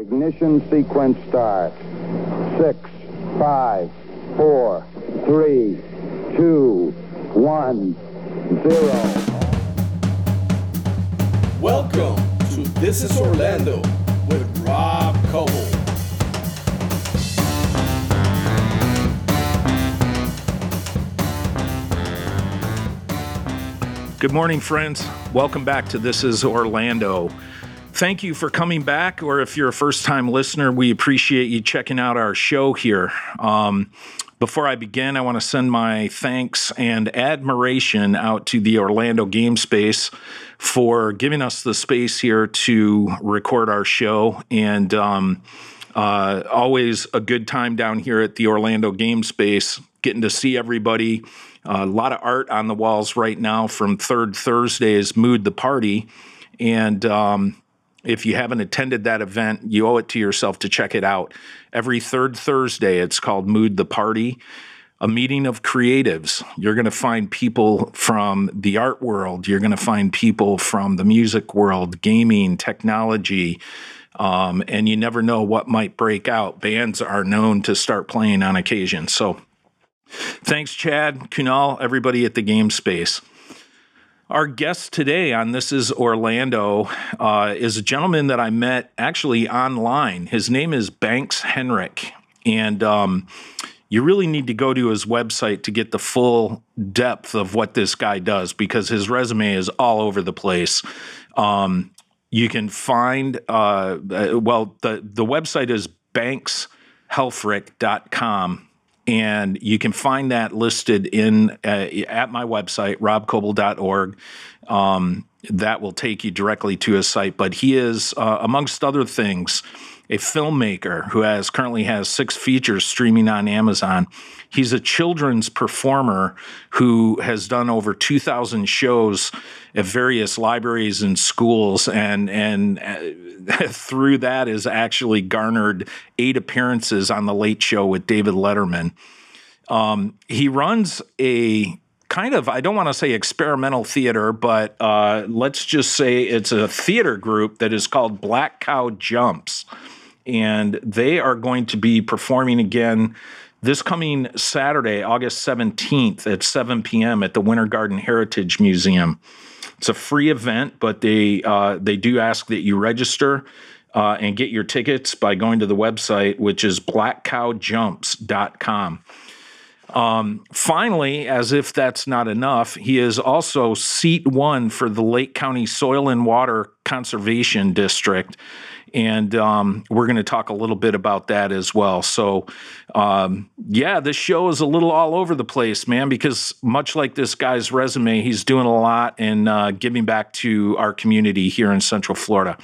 Ignition sequence start. Six, five, four, three, two, one, zero. Welcome to This is Orlando with Rob Coble. Good morning, friends. Welcome back to This is Orlando. Thank you for coming back, or if you're a first time listener, we appreciate you checking out our show here. Um, before I begin, I want to send my thanks and admiration out to the Orlando Game Space for giving us the space here to record our show. And um, uh, always a good time down here at the Orlando Game Space, getting to see everybody a lot of art on the walls right now from Third Thursday's Mood the Party. And um, if you haven't attended that event, you owe it to yourself to check it out. Every third Thursday, it's called Mood the Party, a meeting of creatives. You're going to find people from the art world, you're going to find people from the music world, gaming, technology. Um, and you never know what might break out. Bands are known to start playing on occasion. So, Thanks, Chad, Kunal, everybody at the Game Space. Our guest today on This is Orlando uh, is a gentleman that I met actually online. His name is Banks Helfrich. And um, you really need to go to his website to get the full depth of what this guy does because his resume is all over the place. Um, you can find, uh, uh well, the, the website is bankshelfrich.com and you can find that listed in uh, at my website robcoble.org um, that will take you directly to his site but he is uh, amongst other things a filmmaker who has currently has six features streaming on Amazon. He's a children's performer who has done over 2,000 shows at various libraries and schools, and and uh, through that has actually garnered eight appearances on the Late Show with David Letterman. Um, he runs a kind of I don't want to say experimental theater, but uh, let's just say it's a theater group that is called Black Cow Jumps and they are going to be performing again this coming Saturday, August 17th at 7 p.m. at the Winter Garden Heritage Museum. It's a free event, but they uh, they do ask that you register uh, and get your tickets by going to the website, which is blackcowjumps.com. Um, finally, as if that's not enough, he is also seat one for the Lake County Soil and Water Conservation District and um, we're going to talk a little bit about that as well. So, um, yeah, this show is a little all over the place, man, because much like this guy's resume, he's doing a lot and uh, giving back to our community here in Central Florida.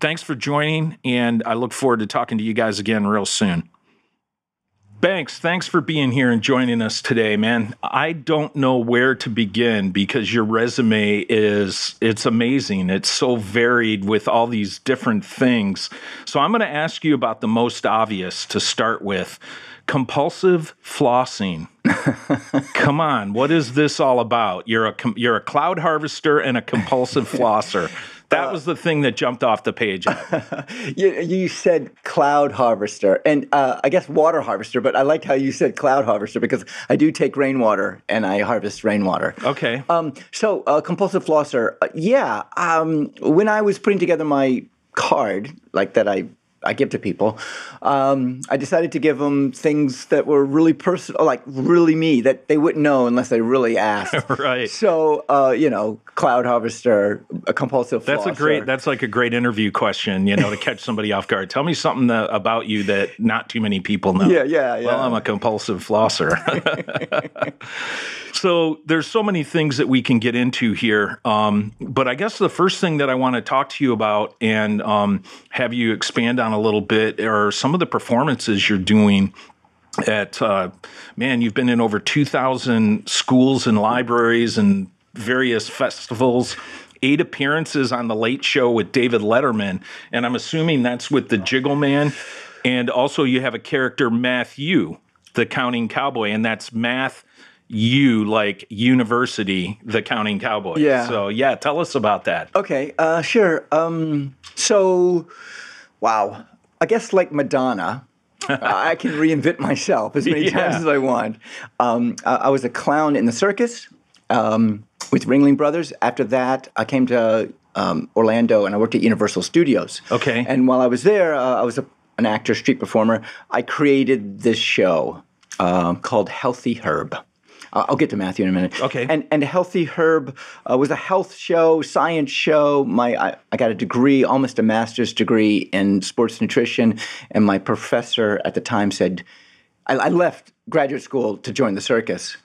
Thanks for joining, and I look forward to talking to you guys again real soon. Banks, thanks for being here and joining us today, man. I don't know where to begin because your resume is it's amazing. It's so varied with all these different things. So I'm going to ask you about the most obvious to start with. Compulsive flossing. Come on, what is this all about? You're a you're a cloud harvester and a compulsive flosser. That uh, was the thing that jumped off the page. you, you, said cloud harvester, and uh, I guess water harvester, but I like how you said cloud harvester because I do take rainwater and I harvest rainwater. Okay. Um, so, uh, compulsive flosser, uh, yeah. Um, when I was putting together my card, like that I I give to people. Um, I decided to give them things that were really personal, like really me, that they wouldn't know unless they really asked. right. So, uh, you know, cloud harvester, a compulsive. That's flosser. a great. That's like a great interview question. You know, to catch somebody off guard. Tell me something that, about you that not too many people know. Yeah, yeah, yeah. Well, I'm a compulsive flosser. so there's so many things that we can get into here, um, but I guess the first thing that I want to talk to you about and um, have you expand on a little bit are some of the performances you're doing at uh, man you've been in over 2000 schools and libraries and various festivals eight appearances on the late show with david letterman and i'm assuming that's with the jiggle man and also you have a character Math-U the counting cowboy and that's math you like university the counting cowboy. Yeah. So yeah tell us about that. Okay uh, sure um, so wow I guess like Madonna, I can reinvent myself as many Yeah. times as I want. Um, I, I was a clown in the circus um, with Ringling Brothers. After that, I came to um, Orlando and I worked at Universal Studios. Okay. And while I was there, uh, I was a, an actor, street performer. I created this show um, called Healthy Herb. Uh, I'll get to Math-U in a minute. Okay. And and Healthy Herb uh, was a health show, science show. My I, I got a degree, almost a master's degree in sports nutrition, and my professor at the time said, I, I left graduate school to join the circus,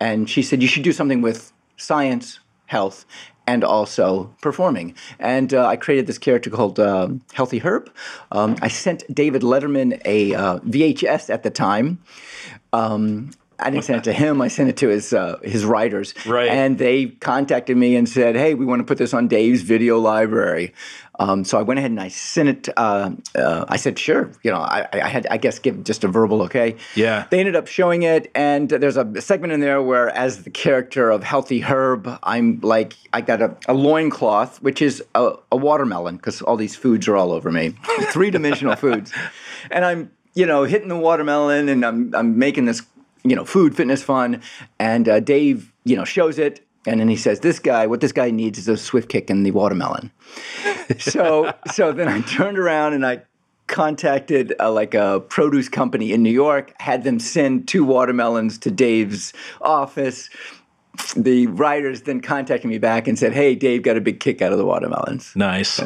and she said you should do something with science, health, and also performing. And uh, I created this character called um Healthy Herb. Um, I sent David Letterman a uh, VHS at the time. Um, I didn't send it to him. I sent it to his uh, his writers, Right. and they contacted me and said, "Hey, we want to put this on Dave's video library." Um, so I went ahead and I sent it. Uh, uh, I said, "Sure." You know, I, I had, I guess, give just a verbal okay. Yeah. They ended up showing it, and there's a segment in there where, as the character of Healthy Herb, I'm like, I got a, a loincloth, which is a, a watermelon, because all these foods are all over me, three dimensional foods, and I'm, you know, hitting the watermelon, and I'm, I'm making this, you know, food fitness fun, and uh, Dave, you know, shows it. And then he says, "This guy, what this guy needs is a swift kick in the watermelon." so, so then I turned around and I contacted uh, like a produce company in New York, had them send two watermelons to Dave's office. The writers then contacted me back and said, "Hey, Dave got a big kick out of the watermelons." Nice.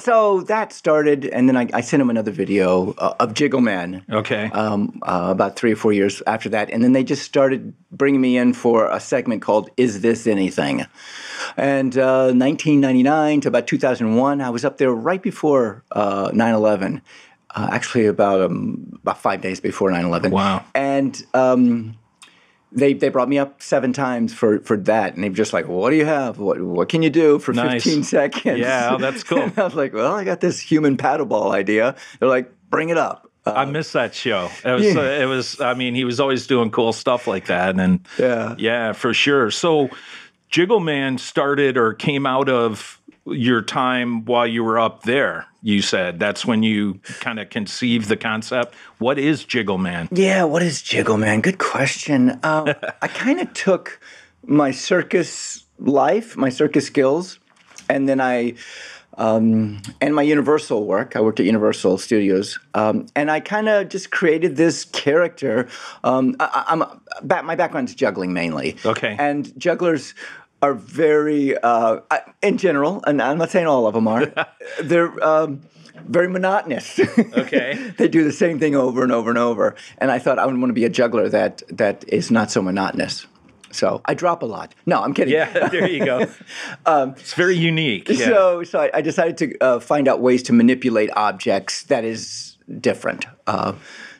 So that started, and then I, I sent him another video uh, of Jiggle Man. Okay. Um, uh, about three or four years after that, and then they just started bringing me in for a segment called "Is This Anything?" And uh, 1999 to about 2001, I was up there right before uh, 9/11. Uh, actually, about um, about five days before 9/11. Wow. And um, they they brought me up seven times for for that, and they were just like, "What do you have? What what can you do for Nice. 15 seconds?" Yeah, oh, that's cool. And I was like, "Well, I got this human paddleball idea." They're like, "Bring it up." Uh, I miss that show. It was, uh, it was. I mean, he was always doing cool stuff like that, and Yeah. yeah, for sure. So, Jiggle Man started or came out of your time while you were up there. You said that's when you kind of conceived the concept. What is Jiggle Man? Yeah, what is Jiggle Man? Good question. Um, I kind of took my circus life, my circus skills, and then I, um, and my Universal work. I worked at Universal Studios, um, and I kind of just created this character. Um, I, I'm back, my background's juggling mainly. Okay. and jugglers. Are very, uh, I- in general, and I'm not saying all of them are. they're um, very monotonous. Okay. they do the same thing over and over and over. And I thought I would want to be a juggler that that is not so monotonous. So I drop a lot. No, I'm kidding. Yeah, there you go. it's very unique. Yeah. So so I, I decided to uh, find out ways to manipulate objects that is different. Uh,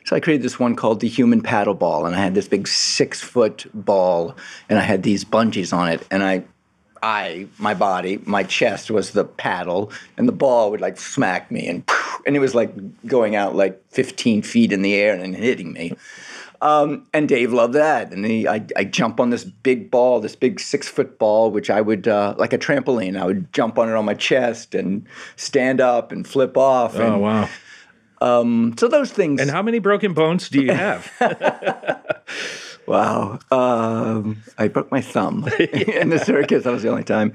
so I created this one called the human paddle ball, and I had this big six foot ball, and I had these bungees on it, and I. I, my body, my chest was the paddle, and the ball would like smack me, and and it was like going out like 15 feet in the air and hitting me. Um, and Dave loved that. And he, I, I jump on this big ball, this big six foot ball, which I would, uh, like a trampoline, I would jump on it on my chest and stand up and flip off. oh And, wow. So those things. And how many broken bones do you have? wow. Um, I broke my thumb in the circus. That was the only time.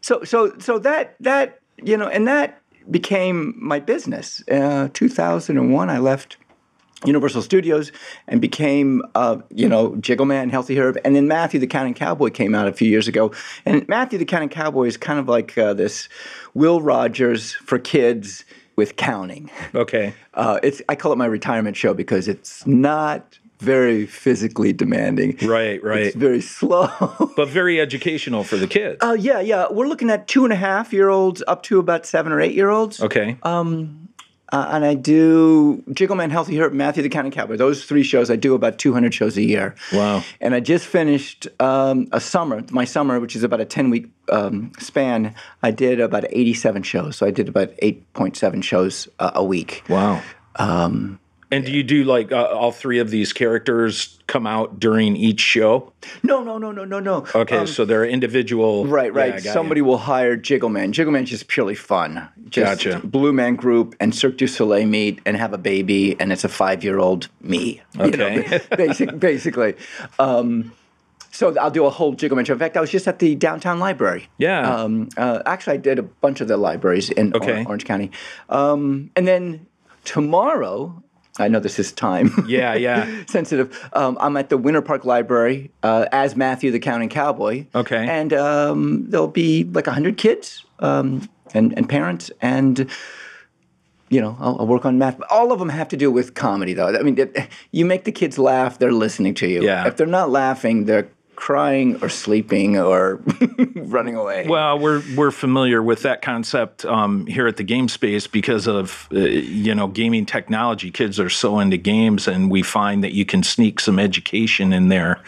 So, so, so that, that, you know, and that became my business. Uh, 2001, I left Universal Studios and became, uh, you know, Jiggle Man, Healthy Herb, and then Math-U the Counting Cowboy came out a few years ago. And Math-U the Counting Cowboy is kind of like uh, this Will Rogers for kids with counting. okay. Uh, it's I call it my retirement show because it's not very physically demanding. Right, right. It's very slow. But very educational for the kids. uh, yeah, yeah. We're looking at two and a half year olds up to about seven or eight year olds. okay. Uh, and I do Jiggle Man, Healthy Herb, Math-U the Counting Cowboy. Those three shows, I do about 200 shows a year. Wow. And I just finished um, a summer, my summer, which is about a 10 week um, span. I did about 87 shows. So I did about 8.7 shows uh, a week. wow. And do you do like uh, all three of these characters come out during each show? No, no, no, no, no, no. Okay, Um, so they're individual. Right, right. Got Somebody you. will hire Jiggleman. Jiggleman's just purely fun. Just Gotcha. Blue Man Group and Cirque du Soleil meet and have a baby, and it's a five-year-old me. you know, Okay. basic, basically. Um, so I'll do a whole Jiggleman show. In fact, I was just at the downtown library. Yeah. Um, uh, actually, I did a bunch of the libraries in Okay. Orange County. Um, and then tomorrow, I know this is time. Yeah, yeah. sensitive. Um, I'm at the Winter Park Library uh, as Math-U the Counting Cowboy. Okay. And um, there'll be like 100 kids um, and, and parents, and, you know, I'll, I'll work on math. All of them have to do with comedy, though. I mean, it, you make the kids laugh, they're listening to you. Yeah. If they're not laughing, they're crying or sleeping or running away. Well, we're we're familiar with that concept um, here at the Game Space because of uh, you know gaming technology. Kids are so into games, and we find that you can sneak some education in there,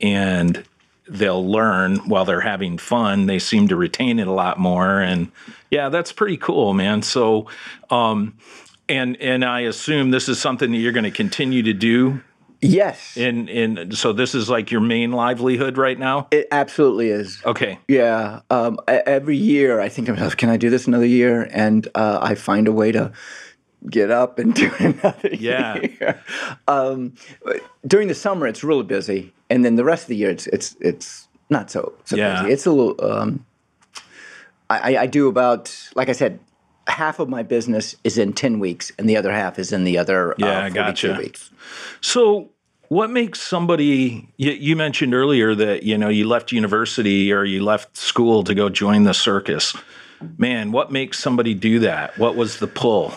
and they'll learn while they're having fun. They seem to retain it a lot more, and yeah, that's pretty cool, man. So, um, and and I assume this is something that you're going to continue to do. Yes. In in so this is like your main livelihood right now. it absolutely is. Okay. Yeah. Um, every year I think to myself, can I do this another year? And uh, I find a way to get up and do another Yeah. year. Um, during the summer, it's really busy. And then the rest of the year, it's it's it's not so, so Yeah. busy. It's a little, um, I, I- I do about, like I said, half of my business is in 10 weeks and the other half is in the other Yeah, uh, 42 gotcha. weeks. So, what makes somebody? You, you mentioned earlier that you know you left university or you left school to go join the circus. Man, what makes somebody do that? What was the pull?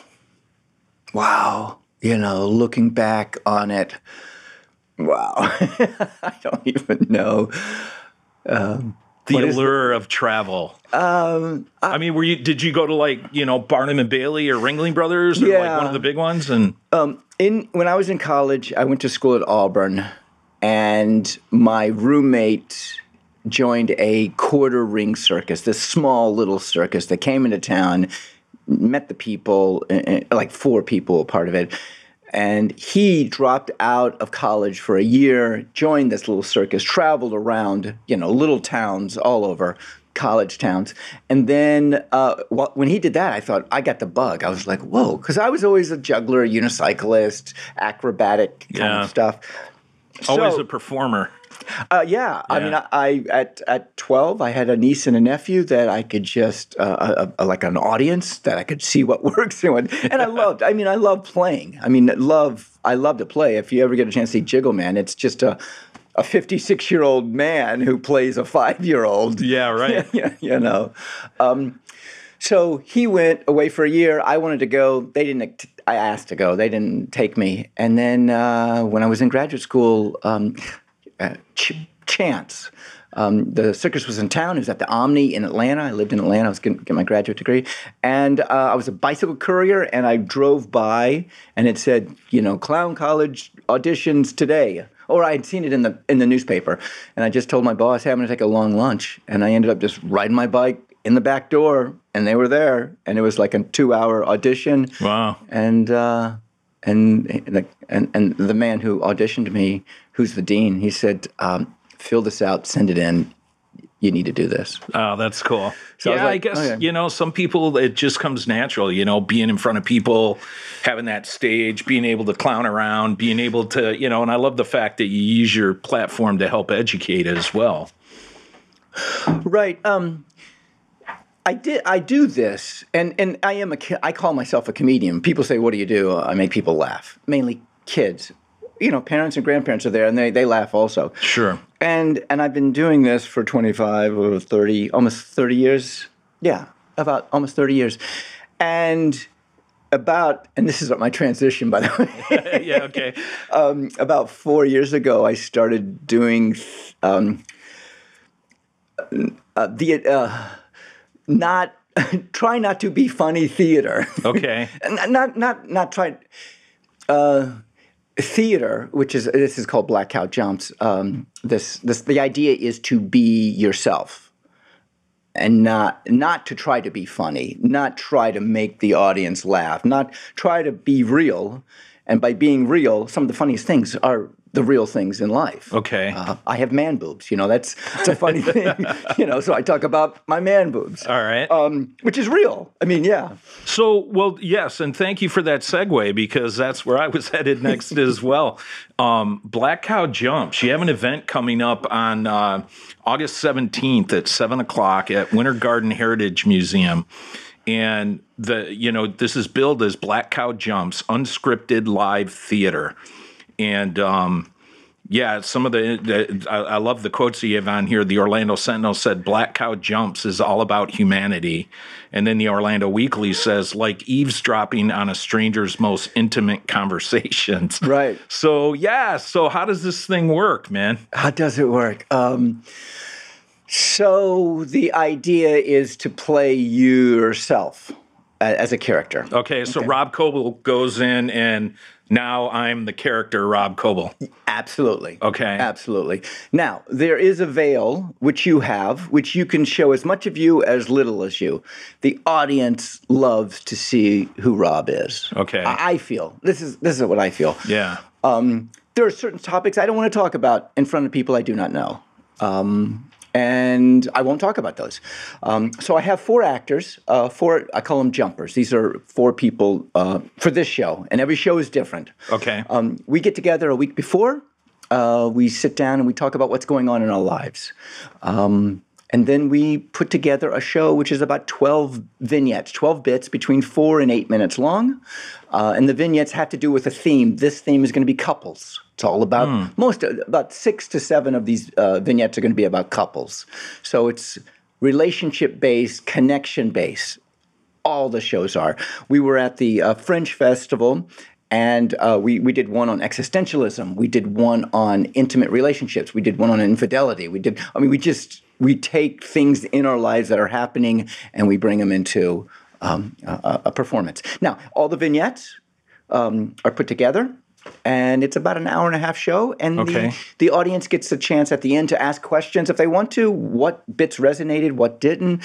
Wow. You know, looking back on it, wow. I don't even know. The What is allure of travel. Um, I, mean, were you? Did you go to like you know Barnum and Bailey or Ringling Brothers or like one of the big ones? And in when I was in college, I went to school at Auburn, and my roommate joined a quarter ring circus, this small little circus that came into town, met the people, like four people, part of it. And he dropped out of college for a year, joined this little circus, traveled around, you know, little towns all over, college towns. And then uh, when he did that, I thought, I got the bug. I was like, whoa, because I was always a juggler, unicyclist, acrobatic kind Yeah. of stuff. always So- a performer. uh, yeah. I mean, I, I at at twelve, I had a niece and a nephew that I could just uh, a, a, like an audience that I could see what works and what, and I loved. I mean, I love playing. I mean, love. I love to play. If you ever get a chance to see Jiggle Man, it's just a a fifty six year old man who plays a five year old. Yeah, right. you know. Um, so he went away for a year. I wanted to go. They didn't. I asked to go. They didn't take me. And then uh, when I was in graduate school, um, uh, ch- chance. Um, the circus was in town. It was at the Omni in Atlanta. I lived in Atlanta. I was getting get my graduate degree, and uh, I was a bicycle courier. And I drove by, and it said, you know, Clown College auditions today. Or I had seen it in the in the newspaper, and I just told my boss, "Hey, I'm going to take a long lunch," and I ended up just riding my bike in the back door, and they were there, and it was like a two-hour audition. Wow. And uh, and and and the man who auditioned me, who's the dean, he said, um, "Fill this out, send it in. You need to do this." Oh, that's cool. So I yeah, I, like, guess oh, yeah. you know some people it just comes natural. You know, being in front of people, having that stage, being able to clown around, being able to you know. And I love the fact that you use your platform to help educate as well. Right. Um, I did. I do this, and and I am a. I call myself a comedian. People say, "What do you do?" I make people laugh. Mainly kids. You know, parents and grandparents are there, and they they laugh also. Sure. And and I've been doing this for 25 or 30, almost 30 years. Yeah, about almost 30 years. And about and this is my transition by the way. yeah. Okay. um, about 4 years ago I started doing um, uh, the uh, not try not to be funny theater. Okay. Not not not try uh, theater, which is this is called Black Cow Jumps. Um, this this the idea is to be yourself, and not not to try to be funny, not try to make the audience laugh, not try to be real, And by being real, some of the funniest things are the real things in life. Okay. Uh, I have man boobs. You know, that's, that's a funny thing. you know, so I talk about my man boobs. All right. Um, which is real. I mean, yeah. So, well, yes, and thank you for that segue because that's where I was headed next as well. Um, Black Cow Jumps. You have an event coming up on uh, August 17th at 7 o'clock at Winter Garden Heritage Museum. And the you know this is billed as Black Cow Jumps unscripted live theater, and um, yeah, some of the, the I, I love the quotes you have on here. The Orlando Sentinel said, "Black Cow Jumps is all about humanity," and then the Orlando Weekly says, "Like eavesdropping on a stranger's most intimate conversations." Right. So yeah, so how does this thing work, man? How does it work? Um, so the idea is to play yourself as a character. Okay, so Rob Coble goes in, and now I'm the character Rob Coble. Absolutely. Okay. Absolutely. Now, there is a veil which you have, which you can show as much of you as little as you. The audience loves to see who Rob is. Okay. I, I feel. This is this is what I feel. Yeah. Um, there are certain topics I don't want to talk about in front of people I do not know. Um, and I won't talk about those. Um, so I have four actors, uh, four, I call them jumpers. These are four people uh, for this show, and every show is different. Okay. Um, we get together a week before. Uh, we sit down and we talk about what's going on in our lives. Um, and then we put together a show which is about 12 vignettes, 12 bits between four and eight minutes long. Uh, and the vignettes have to do with a theme. This theme is going to be couples. It's all about most, about six to seven of these uh, vignettes are going to be about couples. So it's relationship based, connection based all the shows are. We were at the uh, French Festival. And uh, we, we did one on existentialism. We did one on intimate relationships. We did one on infidelity. We did, I mean, we just, we take things in our lives that are happening and we bring them into um, a, a performance. Now, all the vignettes um, are put together and it's about an hour and a half show and Okay. the, the audience gets a chance at the end to ask questions if they want to what bits resonated what didn't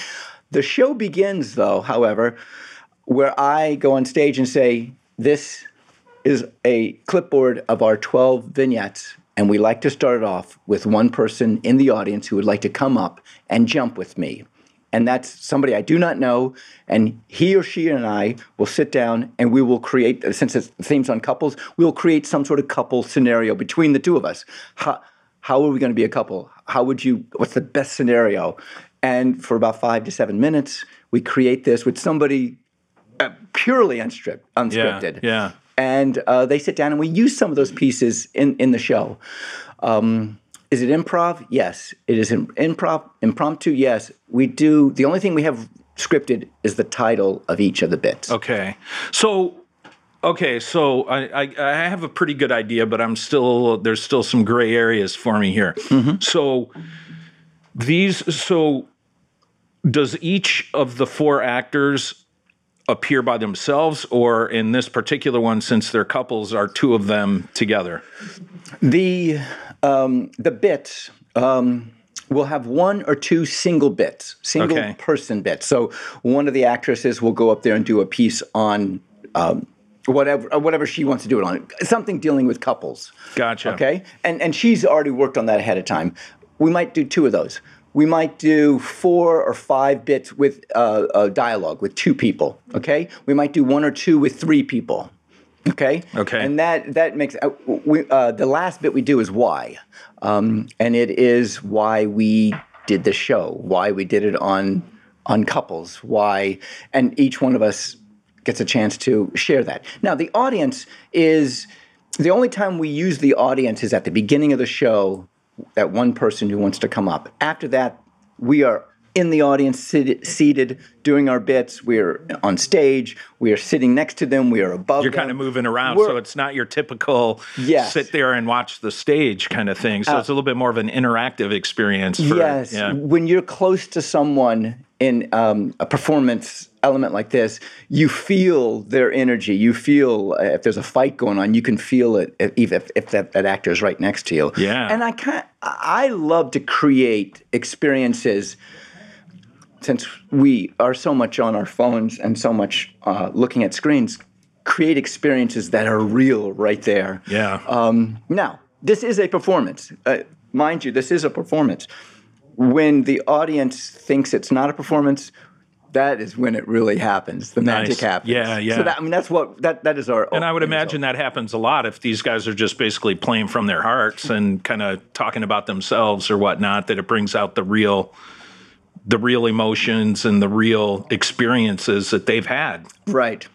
the show begins though however where i go on stage and say this is a clipboard of our 12 vignettes and we like to start it off with one person in the audience who would like to come up and jump with me and that's somebody I do not know. And he or she and I will sit down and we will create, since it's themes on couples, we will create some sort of couple scenario between the two of us. How, how are we going to be a couple? How would you, what's the best scenario? And for about five to seven minutes, we create this with somebody uh, purely unstripped, unscripted. yeah. And uh, they sit down and we use some of those pieces in, in the show. Um, is it improv? Yes. It is im- improv, impromptu? Yes. We do. The only thing we have scripted is the title of each of the bits. Okay. So, okay, so I, I, I have a pretty good idea, but I'm still there's still some gray areas for me here. So these so does each of the four actors appear by themselves, or in this particular one, since they're couples, are two of them together? The um, the bits um, will have one or two single bits, single Okay. person bits. So one of the actresses will go up there and do a piece on um, whatever uh, whatever she wants to do it on, something dealing with couples. Gotcha. Okay, and and she's already worked on that ahead of time. We might do two of those. We might do four or five bits with uh, uh, dialogue with two people. Okay, we might do one or two with three people. Okay. Okay. And that that makes uh, we, uh, the last bit we do is why, um, and it is why we did the show, why we did it on on couples, why, and each one of us gets a chance to share that. Now the audience is the only time we use the audience is at the beginning of the show. That one person who wants to come up. After that, we are in the audience, sit, seated, doing our bits. We're on stage. We are sitting next to them. We are above. Them you're them. kind of moving around, We're- so it's not your typical Yes. sit there and watch the stage kind of thing. So it's a little bit more of an interactive experience. For, yes, Yeah. when you're close to someone in um, a performance element like this, you feel their energy. You feel uh, if there's a fight going on, you can feel it if, even if, if that, that actor is right next to you. Yeah. and I kind I love to create experiences since we are so much on our phones and so much uh, looking at screens. create experiences that are real right there. Yeah. Um, now, this is a performance. Uh, mind you, this is a performance. When the audience thinks it's not a performance, that is when it really happens. The Nice. magic happens. Yeah, yeah. So that, I mean, that's what that that is our. And I would imagine result. that happens a lot if these guys are just basically playing from their hearts and kind of talking about themselves or whatnot, that it brings out the real the real emotions and the real experiences that they've had. right.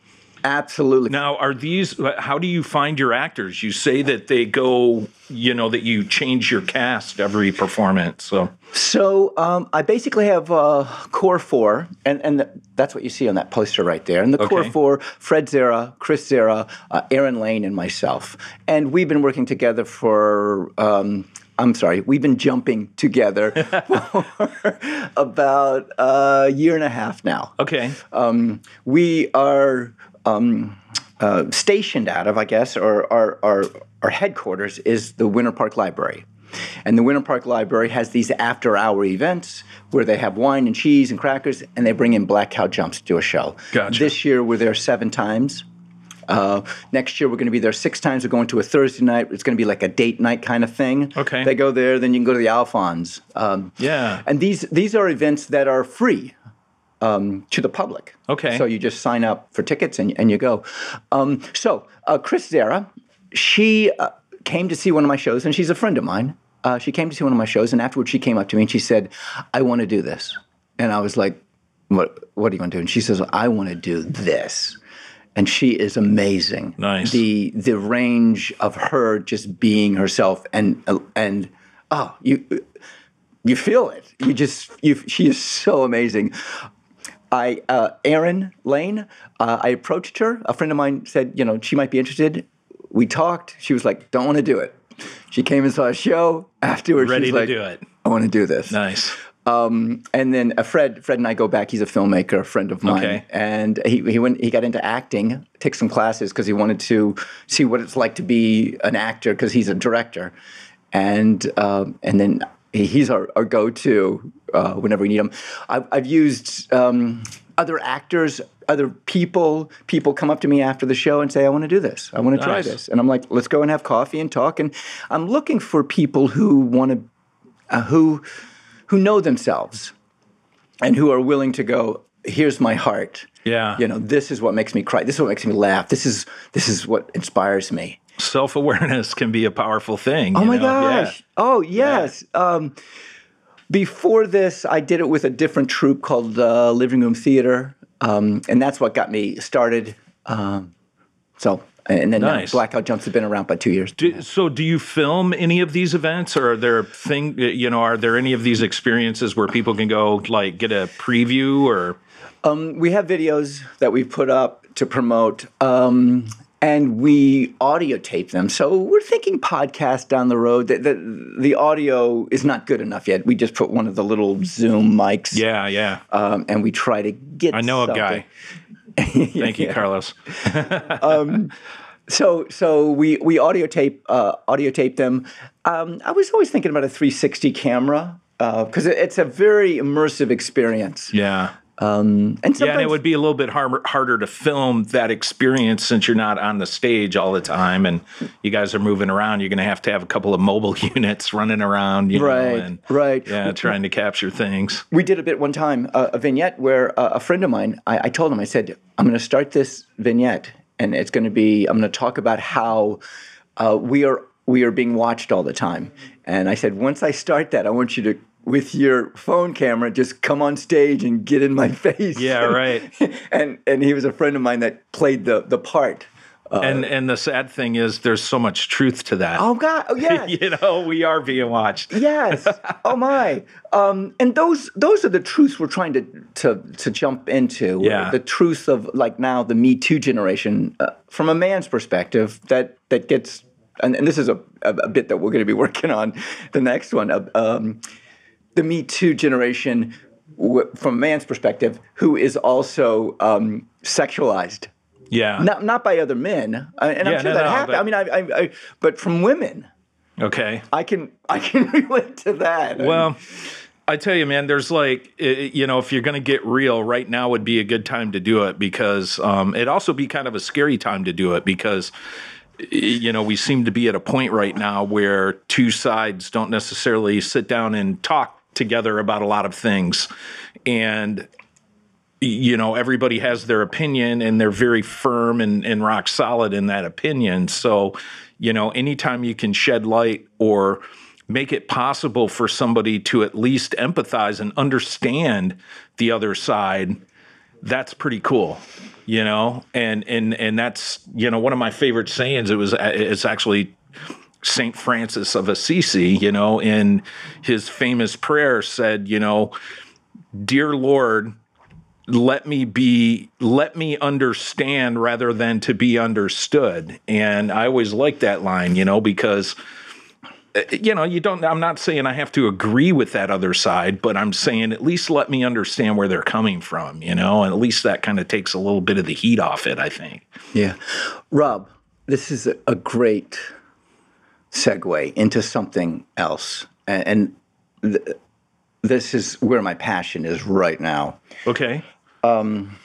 Absolutely. Now, are these how do you find your actors? You say that they go, you know, that you change your cast every performance. So So um, I basically have uh, core four, and, and th- that's what you see on that poster right there. And the core four: Fred Zera, Chris Zera, uh, Erin Lane, and myself. And we've been working together for. Um, I'm sorry, we've been jumping together for about a year and a half now. Okay. Um, we are um, uh, stationed out of, I guess, or our, our, our headquarters is the Winter Park Library. And the Winter Park Library has these after hour events where they have wine and cheese and crackers and they bring in Black Cow Jumps to do a show. Gotcha. This year we're there seven times. Uh, next year we're going to be there six times. We're going to a Thursday night. It's going to be like a date night kind of thing. Okay. They go there, then you can go to the Alfonds. Um, Yeah. and these these are events that are free um, to the public. Okay. So you just sign up for tickets and, and you go. Um, so uh, Chris Zera, she uh, came to see one of my shows, and she's a friend of mine. Uh, she came to see one of my shows, and afterwards she came up to me and she said, "I want to do this," and I was like, "What? What do you want to do?" And she says, "I want to do this." And she is amazing. Nice. The the range of her just being herself and and oh you you feel it. You just you. She is so amazing. I uh, Erin Lane. Uh, I approached her. A friend of mine said, you know, she might be interested. We talked. She was like, "Don't want to do it." She came and saw a show. Afterwards, Ready to like, do it. I want to do this. Nice. Um, and then uh, Fred, Fred and I go back. He's a filmmaker, a friend of mine, Okay. and he he went he got into acting, took some classes because he wanted to see what it's like to be an actor because he's a director, and um, and then he's our, our go-to uh, whenever we need him. I've, I've used um, other actors, other people. People come up to me after the show and say, "I want to do this. I want to try this," and I'm like, "Let's go and have coffee and talk." And I'm looking for people who want to uh, who who know themselves and who are willing to go here's my heart Yeah. you know this is what makes me cry this is what makes me laugh this is this is what inspires me Self awareness can be a powerful thing. oh my know? Yeah. gosh oh yes um, before this i did it with a different troupe called uh, living room theater um, and that's what got me started um, so and then now Nice. Black Cow Jumps have been around by two years Do, so, do you film any of these events, or are there thing? You know, are there any of these experiences where people can go like get a preview or? we have videos that we put up to promote um, and we audio tape them so we're thinking podcast down the road the, the, the audio is not good enough yet we just put one of the little zoom mics Yeah, yeah. um, and we try to get I know a guy. Thank you, Carlos. so so we we audio tape uh, audio tape them um, i was always thinking about a 360 camera because it it's a very immersive experience Yeah. And Yeah, and it would be a little bit harder, harder to film that experience since you're not on the stage all the time, and you guys are moving around. You're going to have to have a couple of mobile units running around, you Right, know, and right. yeah, trying to capture things. we did a bit one time, uh, a vignette where uh, a friend of mine, I, I told him, I said, I'm going to start this vignette, and it's going to be, I'm going to talk about how uh, we are we are being watched all the time. And I said, once I start that, I want you to, with your phone camera, just come on stage and get in my face. Yeah, right. and and he was a friend of mine that played the the part. and and the sad thing is, there's so much truth to that. Oh God! Oh yes. you know, we are being watched. Yes. Oh my. Um, and those those are the truths we're trying to to to jump into. Yeah. The truth of like now the Me Too generation, uh, from a man's perspective, that that gets. And, and this is a, a, a bit that we're going to be working on, the next one. Uh, um, the Me Too generation, w- from a man's perspective, who is also um, sexualized Yeah. not not by other men, and Yeah, I'm sure no, that no, happens. but- I mean, I, I, I, but from women, Okay. I can I can relate to that. Well, I tell you, man, there's like, you know, if you're going to get real, right now would be a good time to do it because um, it'd also be kind of a scary time to do it because, you know, we seem to be at a point right now where two sides don't necessarily sit down and talk together about a lot of things. And, you know, everybody has their opinion and they're very firm and, and rock solid in that opinion. So, you know, anytime you can shed light or make it possible for somebody to at least empathize and understand the other side, that's pretty cool. You know, and and and that's you know one of my favorite sayings. It was it's actually Saint Francis of Assisi. You know, in his famous prayer said, you know, dear Lord, let me be let me understand rather than to be understood and i always like that line you know because uh, you know you don't i'm not saying i have to agree with that other side but i'm saying at least let me understand where they're coming from you know and at least that kind of takes a little bit of the heat off it i think Yeah. Rob, this is a great segue into something else. And, and th- this is where my passion is right now. okay Um,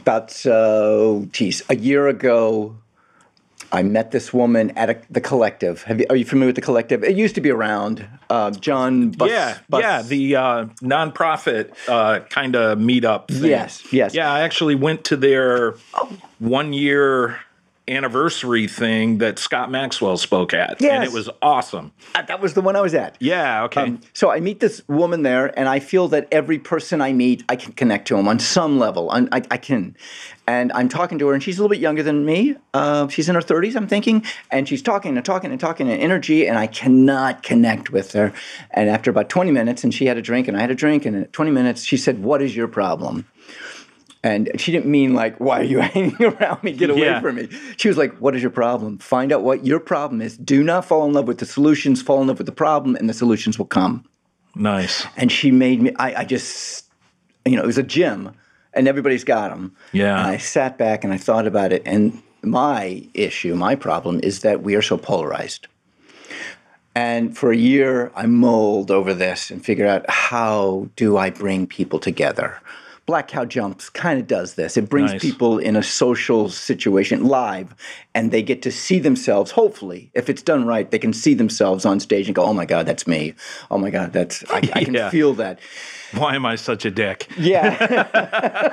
About, uh, geez, a year ago, I met this woman at a, the collective. Have you, are you familiar with the collective? It used to be around. Uh, John Bus, yeah Bus- yeah the uh, nonprofit uh, kind of meetup thing. Yes, yes. yeah i actually went to their one year anniversary thing that scott maxwell spoke at and it was awesome Uh, that was the one I was at. yeah okay Um, so I meet this woman there, and I feel that every person I meet, I can connect to them on some level. I, I, I can, and I'm talking to her, and she's a little bit younger than me. Uh, she's in her 30s, I'm thinking, and she's talking and talking and talking and energy, and I cannot connect with her. And after about 20 minutes, and she had a drink, and I had a drink, and at 20 minutes, she said, "What is your problem?" And she didn't mean like, why are you hanging around me? Get away Yeah. from me. She was like, what is your problem? Find out what your problem is. Do not fall in love with the solutions, fall in love with the problem, and the solutions will come. nice And she made me, I, I just, you know, it was a gym and everybody's got them. Yeah. And I sat back and I thought about it. And my issue, my problem is that we are so polarized. And for a year, I mulled over this and figured out how do I bring people together. Black Cow Jumps kind of does this. It brings Nice. people in a social situation live, and they get to see themselves. Hopefully, if it's done right, they can see themselves on stage and go, "Oh my God, that's me! Oh my God, that's I, I can Yeah. feel that." why am i such a dick Yeah,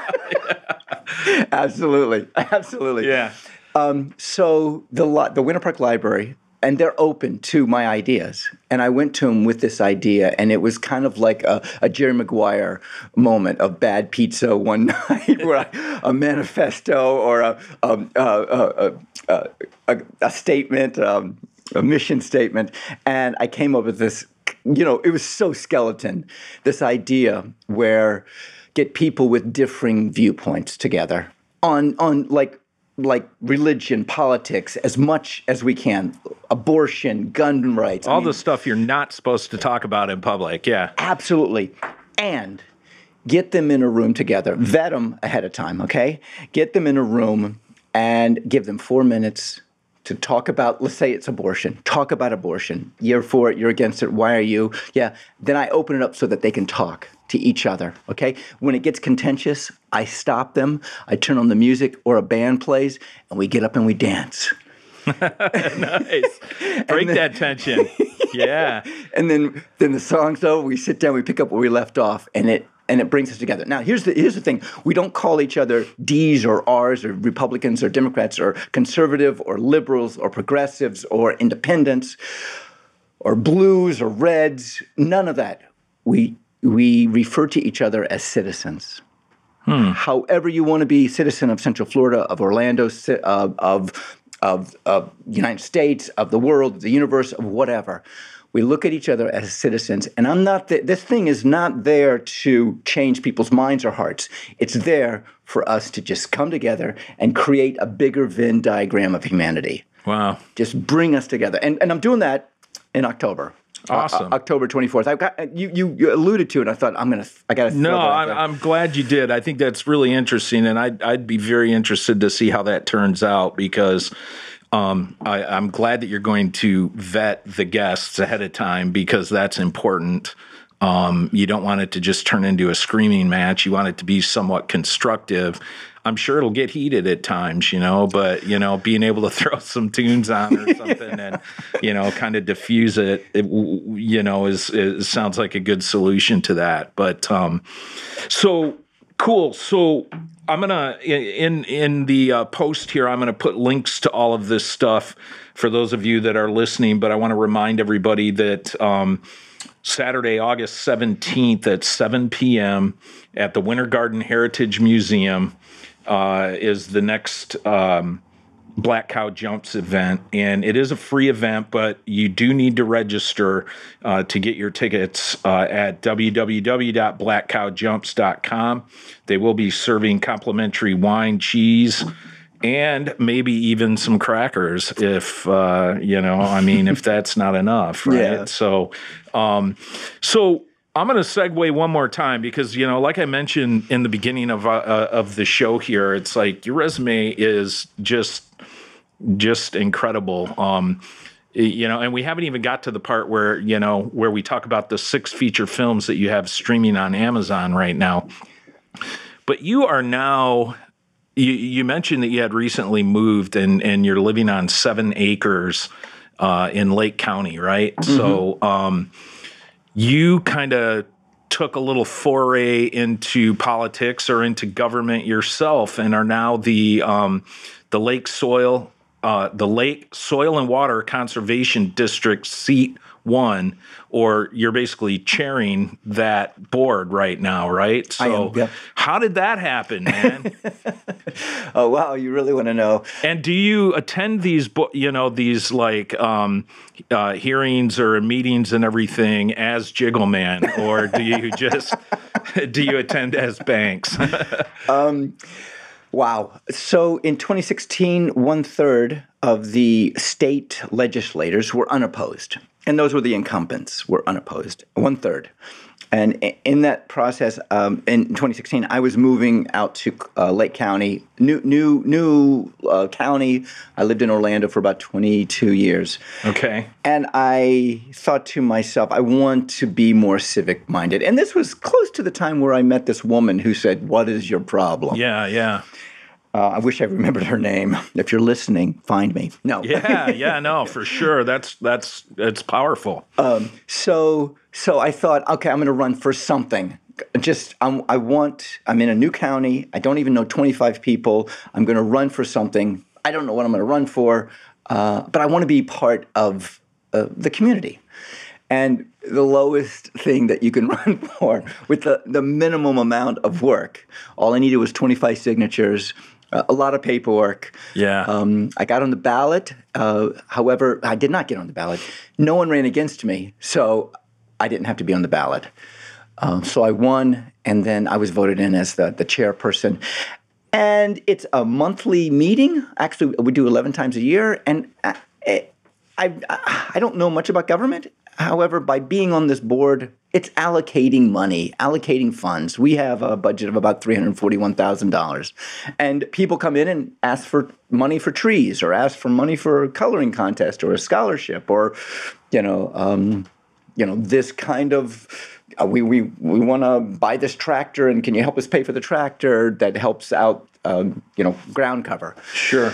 absolutely, absolutely. yeah um, So the the Winter Park Library, and they're open to my ideas. And I went to them with this idea, and it was kind of like a, a Jerry Maguire moment of bad pizza one night, where I, a manifesto or a a, a, a, a, a statement, um, a mission statement, and I came up with this. You know, it was so skeleton. This idea where get people with differing viewpoints together on on like like religion, politics, as much as we can, abortion, gun rights, I all mean, the stuff you're not supposed to talk about in public yeah. Absolutely, and get them in a room together, vet them ahead of time, okay? Get them in a room and give them four minutes to talk about, let's say it's abortion, talk about abortion. You're for it, you're against it, why are you? Yeah, then I open it up so that they can talk to each other, okay? When it gets contentious, I stop them, I turn on the music or a band plays, and we get up and we dance. nice break that tension yeah and then then the song's over. We sit down, we pick up where we left off, and it and it brings us together. Now here's the here's the thing: we don't call each other D's or R's or Republicans or Democrats or conservative or liberals or progressives or independents or blues or reds. None of that. We we refer to each other as citizens. Hmm. However, you want to be citizen of Central Florida, of Orlando, of of of of United States, of the world, of the universe, of whatever. We look at each other as citizens, and I'm not. th- this thing is not there to change people's minds or hearts. It's there for us to just come together and create a bigger Venn diagram of humanity. wow Just bring us together, and and I'm doing that in October. Awesome. Uh, October 24th. I've got you, you. You alluded to it. I thought I'm gonna. I gotta. No, throw I'm. I'm glad you did. I think that's really interesting, and I'd I'd be very interested to see how that turns out because um, I, I'm glad that you're going to vet the guests ahead of time because that's important. Um, you don't want it to just turn into a screaming match. You want it to be somewhat constructive. I'm sure it'll get heated at times, you know, but you know, being able to throw some tunes on or something and you know, kind of diffuse it, it you know, is, is sounds like a good solution to that. But um, so cool. So I'm gonna in in the uh, post here. I'm gonna put links to all of this stuff for those of you that are listening. But I want to remind everybody that. Um, Saturday, August 17th at 7 p.m. at the Winter Garden Heritage Museum uh, is the next um, Black Cow Jumps event. And it is a free event, but you do need to register uh, to get your tickets uh, at www.blackcowjumps.com. They will be serving complimentary wine, cheese, and maybe even some crackers if uh, you know i mean if that's not enough right Yeah. so um so i'm going to segue one more time because you know like i mentioned in the beginning of uh, uh, of the show here it's like your resume is just just incredible. Um you know and we haven't even got to the part where you know where we talk about the six feature films that you have streaming on amazon right now. But you are now you, you mentioned that you had recently moved and, and you're living on seven acres uh, in Lake County, right? So um, you kind of took a little foray into politics or into government yourself and are now the um, the Lake Soil uh, the Lake Soil and Water Conservation District seat one, or you're basically chairing that board right now, right? So, am, yep. how did that happen, man? Oh wow, you really want to know? and do you attend these, you know, these like um, uh, hearings or meetings and everything as Jiggleman, or do you just do you attend as Banks? Wow. So in 2016, one third of the state legislators were unopposed, and those were the incumbents were unopposed. One third. And in that process, um, in 2016, I was moving out to uh, Lake County, new new new uh, county. I lived in Orlando for about 22 years. okay. And I thought to myself, I want to be more civic minded. And this was close to the time where I met this woman who said, What is your problem? Yeah, yeah, Uh, I wish I remembered her name. If you're listening, find me. No. yeah, yeah. No, for sure. That's that's it's powerful. So, so I thought, okay, I'm going to run for something. Just, I'm, I want. I'm in a new county. I don't even know 25 people. I'm going to run for something. I don't know what I'm going to run for, uh, but I want to be part of uh, the community. And the lowest thing that you can run for with the, the minimum amount of work, all I needed was 25 signatures, a lot of paperwork. Yeah. Um, I got on the ballot. Uh, however, I did not get on the ballot. No one ran against me, so I didn't have to be on the ballot. Um, so I won, and then I was voted in as the, the chairperson. And it's a monthly meeting. Actually, we do 11 times a year. And I, I, I don't know much about government. However, by being on this board, it's allocating money, allocating funds. We have a budget of about $341,000. And people come in and ask for money for trees or ask for money for a coloring contest or a scholarship or, you know, um, you know, this kind of uh, we we we want to buy this tractor and can you help us pay for the tractor that helps out um, you know ground cover Sure.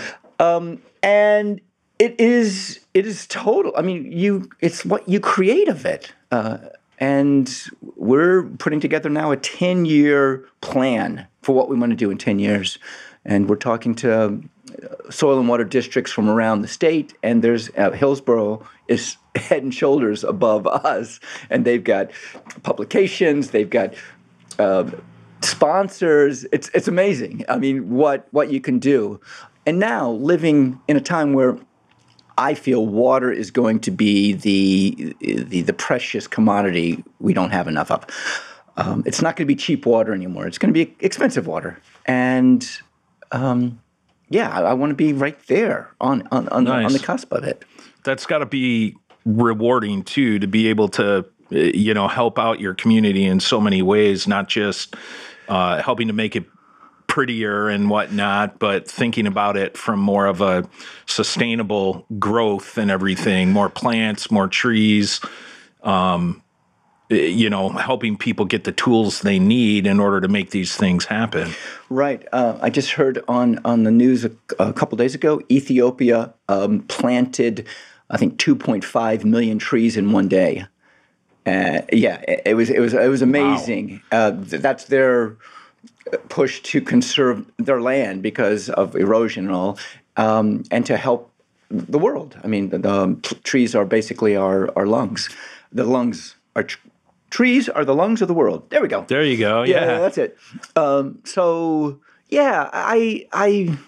and it is it is total i mean you it's what you create of it uh, and we're putting together now a 10 year plan for what we want to do in 10 years and we're talking to uh, soil and water districts from around the state and there's uh, hillsborough is head and shoulders above us and they've got publications they've got uh, sponsors. It's it's amazing. I mean, what what you can do, and now living in a time where I feel water is going to be the the, the precious commodity we don't have enough of. Um, it's not going to be cheap water anymore. It's going to be expensive water, and um, yeah, I, I want to be right there on on on, the, on the cusp of it. that's got to be rewarding too to be able to uh, you know help out your community in so many ways not just uh, helping to make it prettier and whatnot, but thinking about it from more of a sustainable growth and everything, more plants, more trees, um, you know, helping people get the tools they need in order to make these things happen. Right. Uh, I just heard on on the news a, a couple days ago, Ethiopia um, planted, I think, 2.5 million trees in one day. Uh, yeah, it, it was it was it was amazing. Wow. Uh, that's their push to conserve their land because of erosion and all, um, and to help the world. I mean, the, the trees are basically our, our lungs. The lungs are tr- trees are the lungs of the world. There we go. There you go. Yeah, yeah that's it. Um, so yeah, I I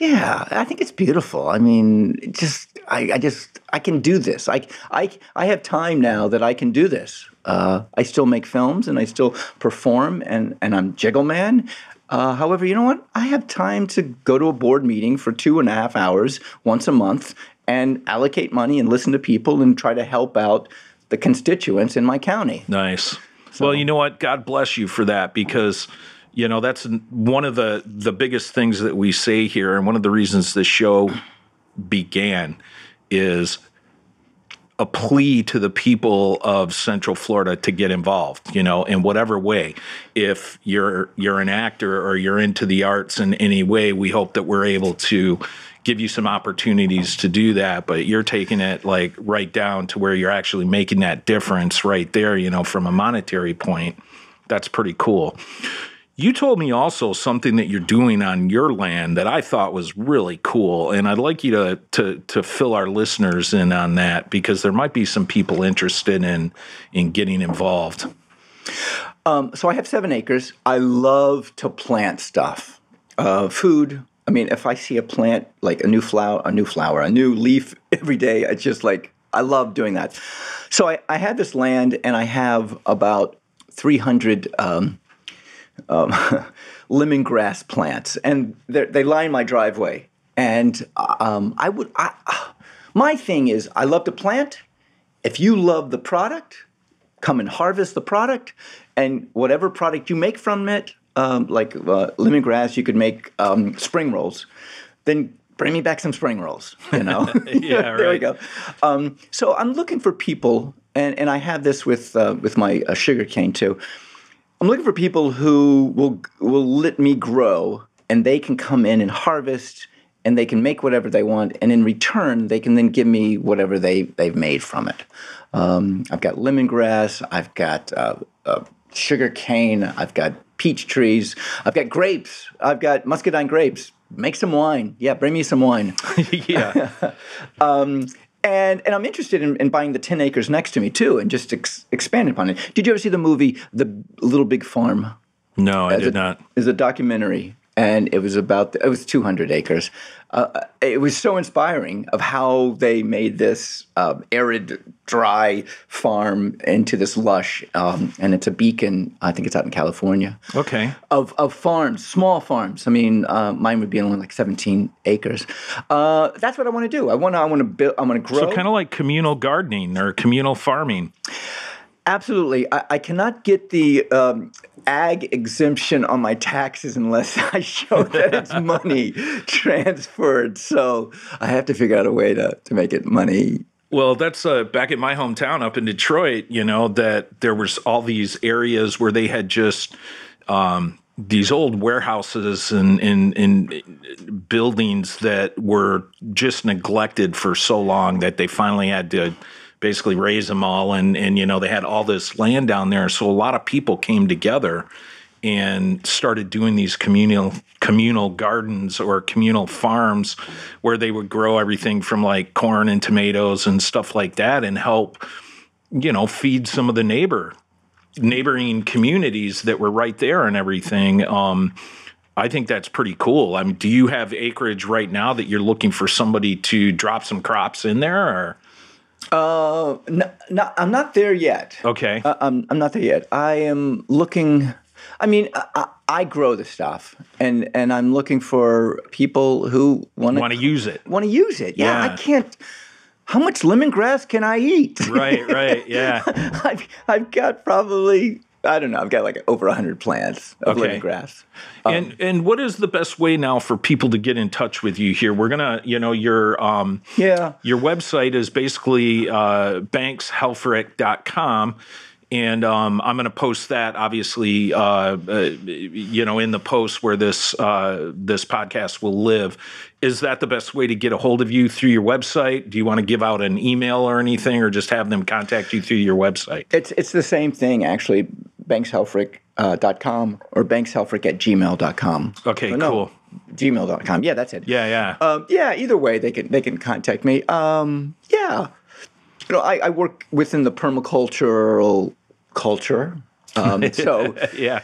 yeah, I think it's beautiful. I mean, just I, I just I can do this. I I I have time now that I can do this. Uh, I still make films and I still perform and and I'm Jiggleman. Uh, however, you know what? I have time to go to a board meeting for two and a half hours once a month and allocate money and listen to people and try to help out the constituents in my county. Nice. So. Well, you know what? God bless you for that because you know that's one of the the biggest things that we say here and one of the reasons this show began is a plea to the people of Central Florida to get involved, you know, in whatever way. If you're you're an actor or you're into the arts in any way, we hope that we're able to give you some opportunities to do that, but you're taking it like right down to where you're actually making that difference right there, you know, from a monetary point. That's pretty cool. You told me also something that you're doing on your land that I thought was really cool, and I'd like you to to to fill our listeners in on that because there might be some people interested in in getting involved. Um, so I have seven acres. I love to plant stuff, uh, food, I mean, if I see a plant like a new flower, a new flower, a new leaf every day, it's just like I love doing that. So I, I had this land, and I have about 300 um, um, lemongrass plants, and they line my driveway. And um, I would, I, my thing is, I love to plant. If you love the product, come and harvest the product, and whatever product you make from it, um, like uh, lemongrass, you could make um, spring rolls. Then bring me back some spring rolls. You know, yeah, there right. we go. Um, so I'm looking for people, and, and I have this with uh, with my uh, sugar cane too. I'm looking for people who will will let me grow, and they can come in and harvest, and they can make whatever they want, and in return, they can then give me whatever they they've made from it. Um, I've got lemongrass. I've got uh, uh sugar cane. I've got peach trees. I've got grapes. I've got muscadine grapes. Make some wine. Yeah, bring me some wine. yeah. um, and and I'm interested in, in, buying the ten acres next to me too, and just ex- expand upon it. Did you ever see the movie The Little Big Farm? No, I did a, not. Is a documentary, and it was about it was 200 acres. Uh, it was so inspiring of how they made this uh, arid, dry farm into this lush, um, and it's a beacon. I think it's out in California. Okay. Of of farms, small farms. I mean, uh, mine would be only like 17 acres. Uh, that's what I want to do. I want to. I want to build. I want to grow. So kind of like communal gardening or communal farming. Absolutely. I, I, cannot get the um, ag exemption on my taxes unless I show that it's money transferred. So I have to figure out a way to, to make it money. Well, that's uh, back in my hometown up in Detroit, you know, that there was all these areas where they had just um, these old warehouses and, and, and buildings that were just neglected for so long that they finally had to – basically raze them all. And and you know they had all this land down there. So a lot of people came together and started doing these communal communal gardens or communal farms where they would grow everything from like corn and tomatoes and stuff like that and help you know feed some of the neighbor neighboring communities that were right there and everything. Um, I think that's pretty cool. I mean, do you have acreage right now that you're looking for somebody to drop some crops in there or uh, no, no, I'm not there yet. Okay. Uh, I'm, I'm not there yet. I am looking. I mean, I, I grow the stuff, and and I'm looking for people who want to want to use it. Want to use it? Yeah, yeah, I can't. How much lemongrass can I eat? Right, right, yeah. I've I've got probably I don't know. I've got like over hundred plants of Okay. living grass. and and what is the best way now for people to get in touch with you here? We're gonna, you know, your um, Yeah. your website is basically uh, bankshelfrich.com. And um, I'm going to post that, obviously, uh, uh, you know, in the post where this uh, this podcast will live. Is that the best way to get a hold of you through your website? Do you want to give out an email or anything, or just have them contact you through your website? It's it's the same thing actually. Bankshelfrich.com uh, or bankshelfrich at gmail.com. Okay, no, cool. Gmail.com. Yeah, that's it. Yeah, yeah. Um, yeah, either way, they can they can contact me. Um, yeah, you know, I, I work within the permacultural culture, um, so yeah.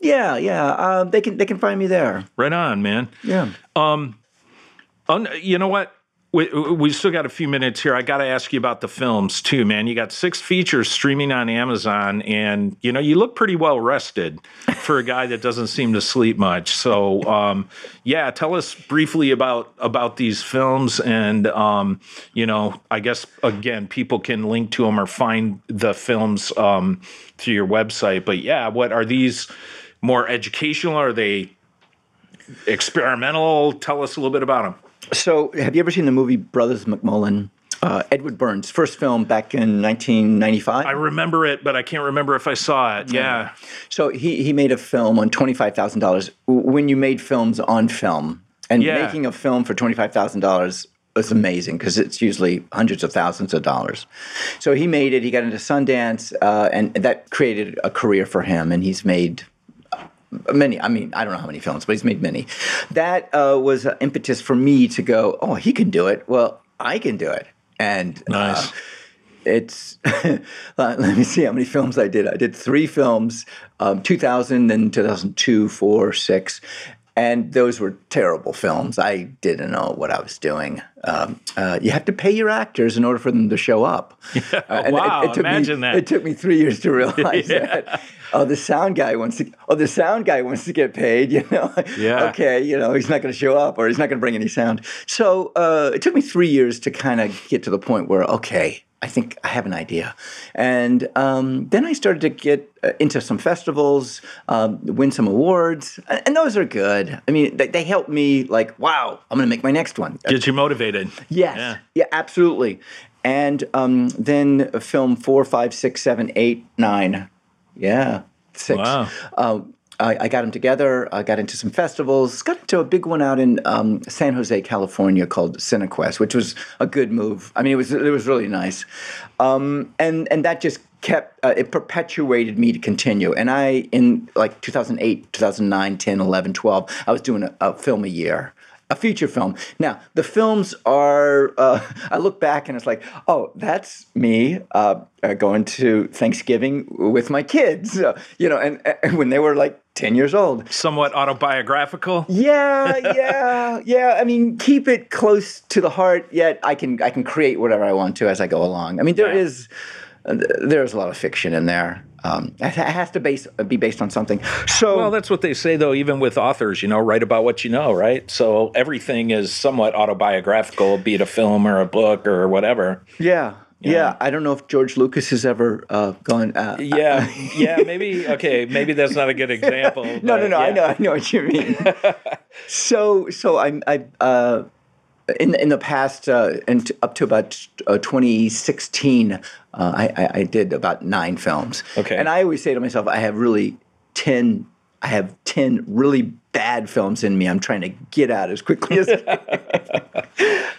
yeah, yeah, um, they can they can find me there. right on, man. Yeah. Un- you know what? We, we still got a few minutes here. I got to ask you about the films too, man. You got six features streaming on Amazon, and you know you look pretty well rested for a guy that doesn't seem to sleep much. So, um, yeah, tell us briefly about about these films, and um, you know, I guess again, people can link to them or find the films um, through your website. But yeah, what are these? More educational? Are they experimental? Tell us a little bit about them. So, have you ever seen the movie Brothers McMullen? Uh, Edward Burns' first film back in 1995. I remember it, but I can't remember if I saw it. Yeah. So he he made a film on twenty five thousand dollars. When you made films on film, and Yeah. making a film for twenty five thousand dollars was amazing because it's usually hundreds of thousands of dollars. So he made it. He got into Sundance, uh, and that created a career for him. And he's made many. I mean, I don't know how many films, but he's made many. That uh, was an impetus for me to go. Oh, he can do it. Well, I can do it. And uh, Nice. it's uh, let me see how many films I did. I did three films, um, 2000 and 2002, four, six, and those were terrible films. I didn't know what I was doing. Um, uh, you have to pay your actors in order for them to show up. Uh, and Wow, took imagine me, that. It took me three years to realize that. Oh, the sound guy wants to. Oh, the sound guy wants to get paid. You know. Yeah. Okay. You know, he's not going to show up, or he's not going to bring any sound. So uh, it took me three years to kind of get to the point where okay, I think I have an idea. And um, then I started to get uh, into some festivals, um, win some awards, and, and those are good. I mean, they, they help me. Like, wow, I'm going to make my next one. Get you motivated. Yes. Yeah. Yeah, absolutely. And um, then film four, five, six, seven, eight, nine. Yeah, six. Wow. Um, I, I got them together. I got into some festivals. Got into a big one out in um, San Jose, California, called CineQuest, which was a good move. I mean, it was it was really nice, um, and and that just kept uh, it perpetuated me to continue. And I in like 2008, 2009, 10, 11, 12, I was doing a, a film a year a feature film. Now, the films are, uh, I look back and it's like, oh, that's me uh, uh, going to Thanksgiving with my kids, uh, you know, and, and when they were like 10 years old. Somewhat autobiographical. Yeah, yeah, yeah. I mean, keep it close to the heart, yet I can I can create whatever I want to as I go along. I mean, there Yeah. is uh, there's a lot of fiction in there. Um, it has to base be based on something. So Well, that's what they say, though, even with authors, you know, write about what you know, right? So everything is somewhat autobiographical, be it a film or a book or whatever. yeah, yeah. I don't know if George Lucas has ever uh, gone. Uh, Yeah, yeah, maybe, okay, maybe that's not a good example. no, but no, no. I yeah. know, I know what you mean. so, so I'm, I, uh, in in the past, uh, and up to about uh, 2016, uh, I, I, I did about nine films. Okay. and I always say to myself, I have really ten. I have ten really bad films in me. I'm trying to get out as quickly as.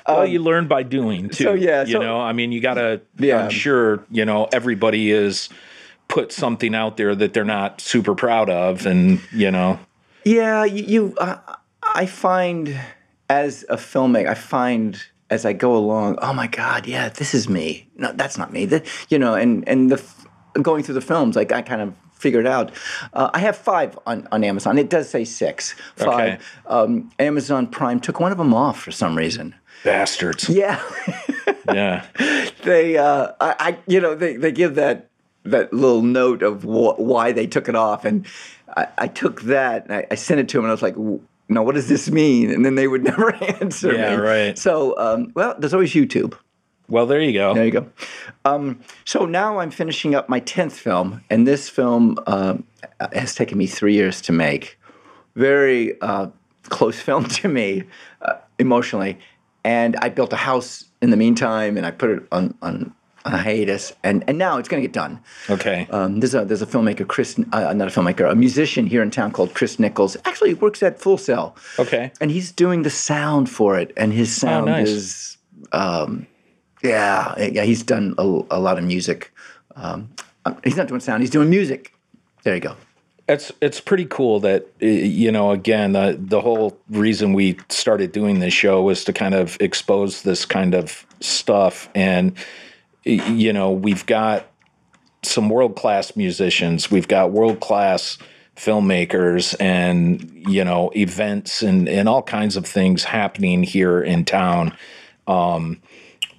Well, you learn by doing too. Um, so, yeah, you so- know, I mean, you gotta. Yeah. I'm sure you know everybody is put something out there that they're not super proud of, and you know, Yeah, you. you uh, I find as a filmmaker, I find as I go along, oh my God, yeah, this is me. No, that's not me. That, you know, and and the going through the films, like I kind of figured out. Uh, I have five on, on Amazon. It does say six. Five. Okay. Um, Amazon Prime took one of them off for some reason. bastards. Yeah. Yeah. they uh I, I you know they, they give that that little note of wh- why they took it off and I, I took that and I, I sent it to him, and I was like "W- no what does this mean and then they would never answer Yeah, me right. so um, well there's always YouTube Well, there you go. There you go. Um, so now I'm finishing up my 10th film, and this film um, has taken me three years to make. Very uh, close film to me uh, emotionally. And I built a house in the meantime, and I put it on, on a hiatus, and, and now it's going to get done. Okay. Um, there's a there's a filmmaker, Chris, uh, not a filmmaker, a musician here in town called Chris Nichols. Actually, he works at Full Sail. Okay. And he's doing the sound for it, and his sound nice. is, um, yeah, yeah. He's done a, a lot of music. Um, uh, he's not doing sound; he's doing music. There you go. It's it's pretty cool that you know again the the whole reason we started doing this show was to kind of expose this kind of stuff and you know we've got some world class musicians we've got world class filmmakers and you know events and and all kinds of things happening here in town. Um,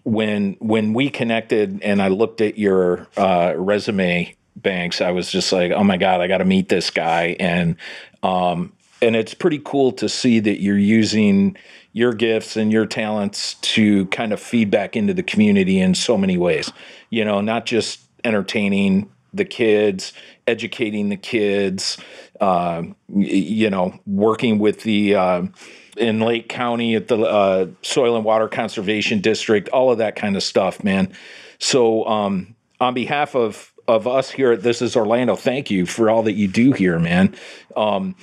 when when we connected and I looked at your uh, resume, Banks, I was just like, oh my god, I got to meet this guy, and um, and it's pretty cool to see that you're using your gifts and your talents to kind of feed back into the community in so many ways. You know, not just entertaining the kids, educating the kids, uh, you know, working with the uh, in Lake County at the uh, Soil and Water Conservation District, all of that kind of stuff, man. So, um, on behalf of of us here at This Is Orlando, thank you for all that you do here, man. Um,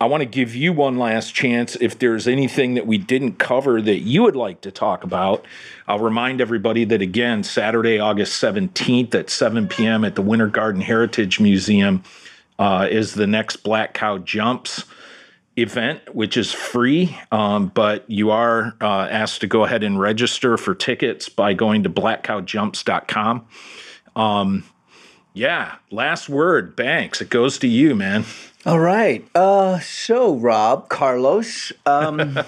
I want to give you one last chance. If there's anything that we didn't cover that you would like to talk about, I'll remind everybody that again, Saturday, August 17th at 7 p.m. at the Winter Garden Heritage Museum uh, is the next Black Cow Jumps event, which is free, um, but you are uh, asked to go ahead and register for tickets by going to blackcowjumps.com. Um, yeah, last word, Banks. It goes to you, man. All right. Uh, so, Rob, Carlos, um,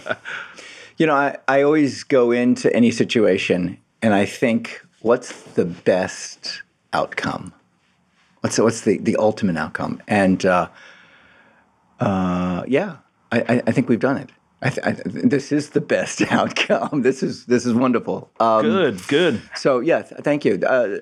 you know, I, I always go into any situation and I think, what's the best outcome? What's the, what's the, the ultimate outcome? And uh, uh, yeah, I, I, I think we've done it. I th- I th- this is the best outcome. This is this is wonderful. Um, Good, good. So yeah, th- thank you. Uh,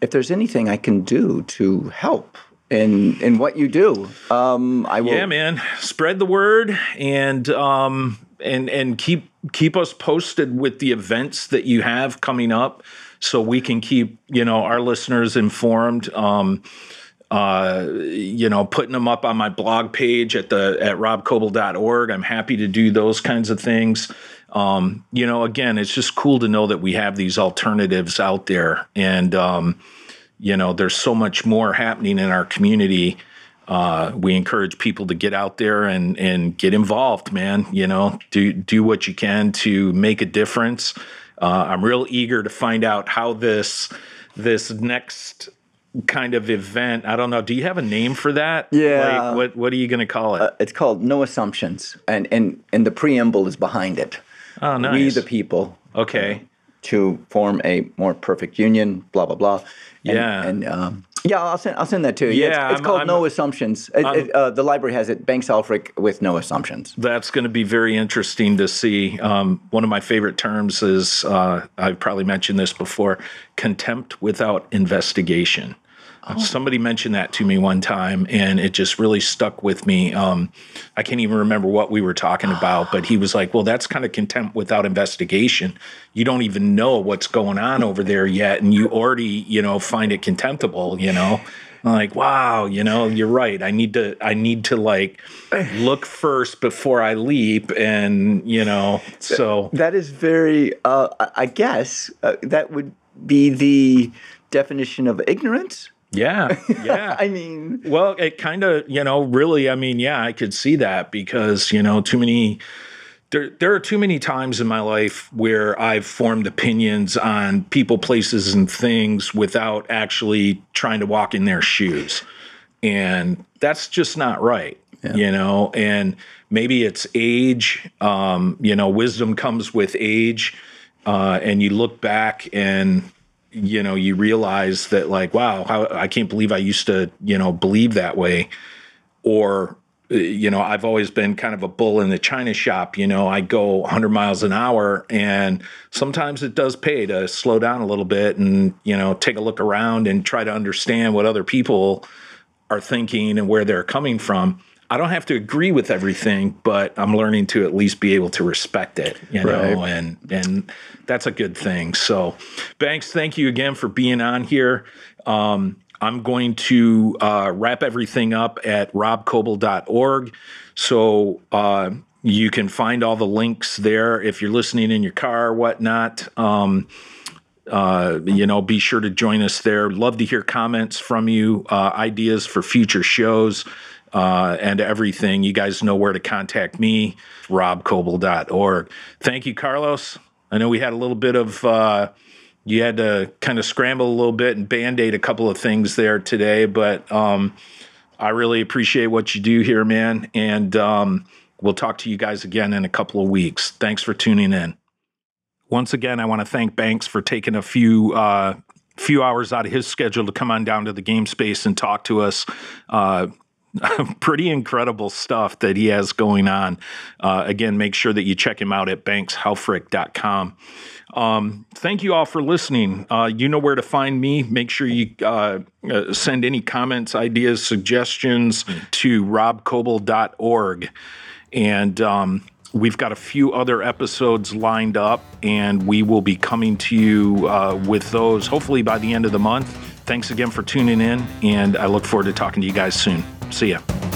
if there's anything I can do to help in in what you do, um, I will. Yeah, man. Spread the word and um and and keep keep us posted with the events that you have coming up so we can keep, you know, our listeners informed. Um uh, you know, putting them up on my blog page at the at robcoble.org. I'm happy to do those kinds of things. Um, you know, again, it's just cool to know that we have these alternatives out there, and um, you know, there's so much more happening in our community. Uh, we encourage people to get out there and and get involved, man. You know, do do what you can to make a difference. Uh, I'm real eager to find out how this this next kind of event. I don't know. Do you have a name for that? Yeah. Like, what What are you going to call it? Uh, it's called No Assumptions, and and and the preamble is behind it. oh, nice. We the people okay. to form a more perfect union. Blah blah blah. And, Yeah. and um, yeah, I'll send I'll send that to you. Yeah, it's, it's I'm- called I'm- No Assumptions. It- it, uh, the library has it. Banks Helfrich with No Assumptions. That's going to be very interesting to see. Um, one of my favorite terms is uh, I've probably mentioned this before: contempt without investigation. Somebody mentioned that to me one time, and it just really stuck with me. Um, I can't even remember what we were talking about, but he was like, "Well, that's kind of contempt without investigation. You don't even know what's going on over there yet, and you already, you know, find it contemptible. You know." I'm like, wow, you know, you're right. I need to, I need to like look first before I leap, and you know, so That is very. Uh, I- I guess uh, that would be the definition of ignorance. Yeah, yeah. I mean, Well, it kind of, you know, really, I mean, yeah, I could see that because, you know, too many, there, there are too many times in my life where I've formed opinions on people, places, and things without actually trying to walk in their shoes. And that's just not right, you know, and maybe it's age, um, you know, wisdom comes with age. Uh, and you look back and you know you realize that like wow how, i can't believe i used to you know believe that way or eh, you know, I've always been kind of a bull in the china shop. You know, I go 100 miles an hour, and sometimes it does pay to slow down a little bit and, you know, take a look around and try to understand what other people are thinking and where they're coming from. I don't have to agree with everything, but I'm learning to at least be able to respect it, you know, Right. and and that's a good thing. So, Banks, thank you again for being on here. Um, I'm going to uh, wrap everything up at robcoble.org. So uh, you can find all the links there if you're listening in your car or whatnot. Um, uh, you know, be sure to join us there. Love to hear comments from you, uh, ideas for future shows, uh, and everything. You guys know where to contact me, robcoble.org. Thank you, Carlos. I know we had a little bit of, uh, you had to kind of scramble a little bit and band aid a couple of things there today, but um, I really appreciate what you do here, man. And um, we'll talk to you guys again in a couple of weeks. Thanks for tuning in once again, I want to thank Banks for taking a few uh, few hours out of his schedule to come on down to the game space and talk to us. Uh, pretty incredible stuff that he has going on. Uh, again, make sure that you check him out at bankshelfrich.com. Um, thank you all for listening. Uh, you know where to find me. Make sure you uh, uh, send any comments, ideas, suggestions to robcoble.org. And um, we've got a few other episodes lined up, and we will be coming to you uh, with those hopefully by the end of the month. Thanks again for tuning in, and I look forward to talking to you guys soon. See ya.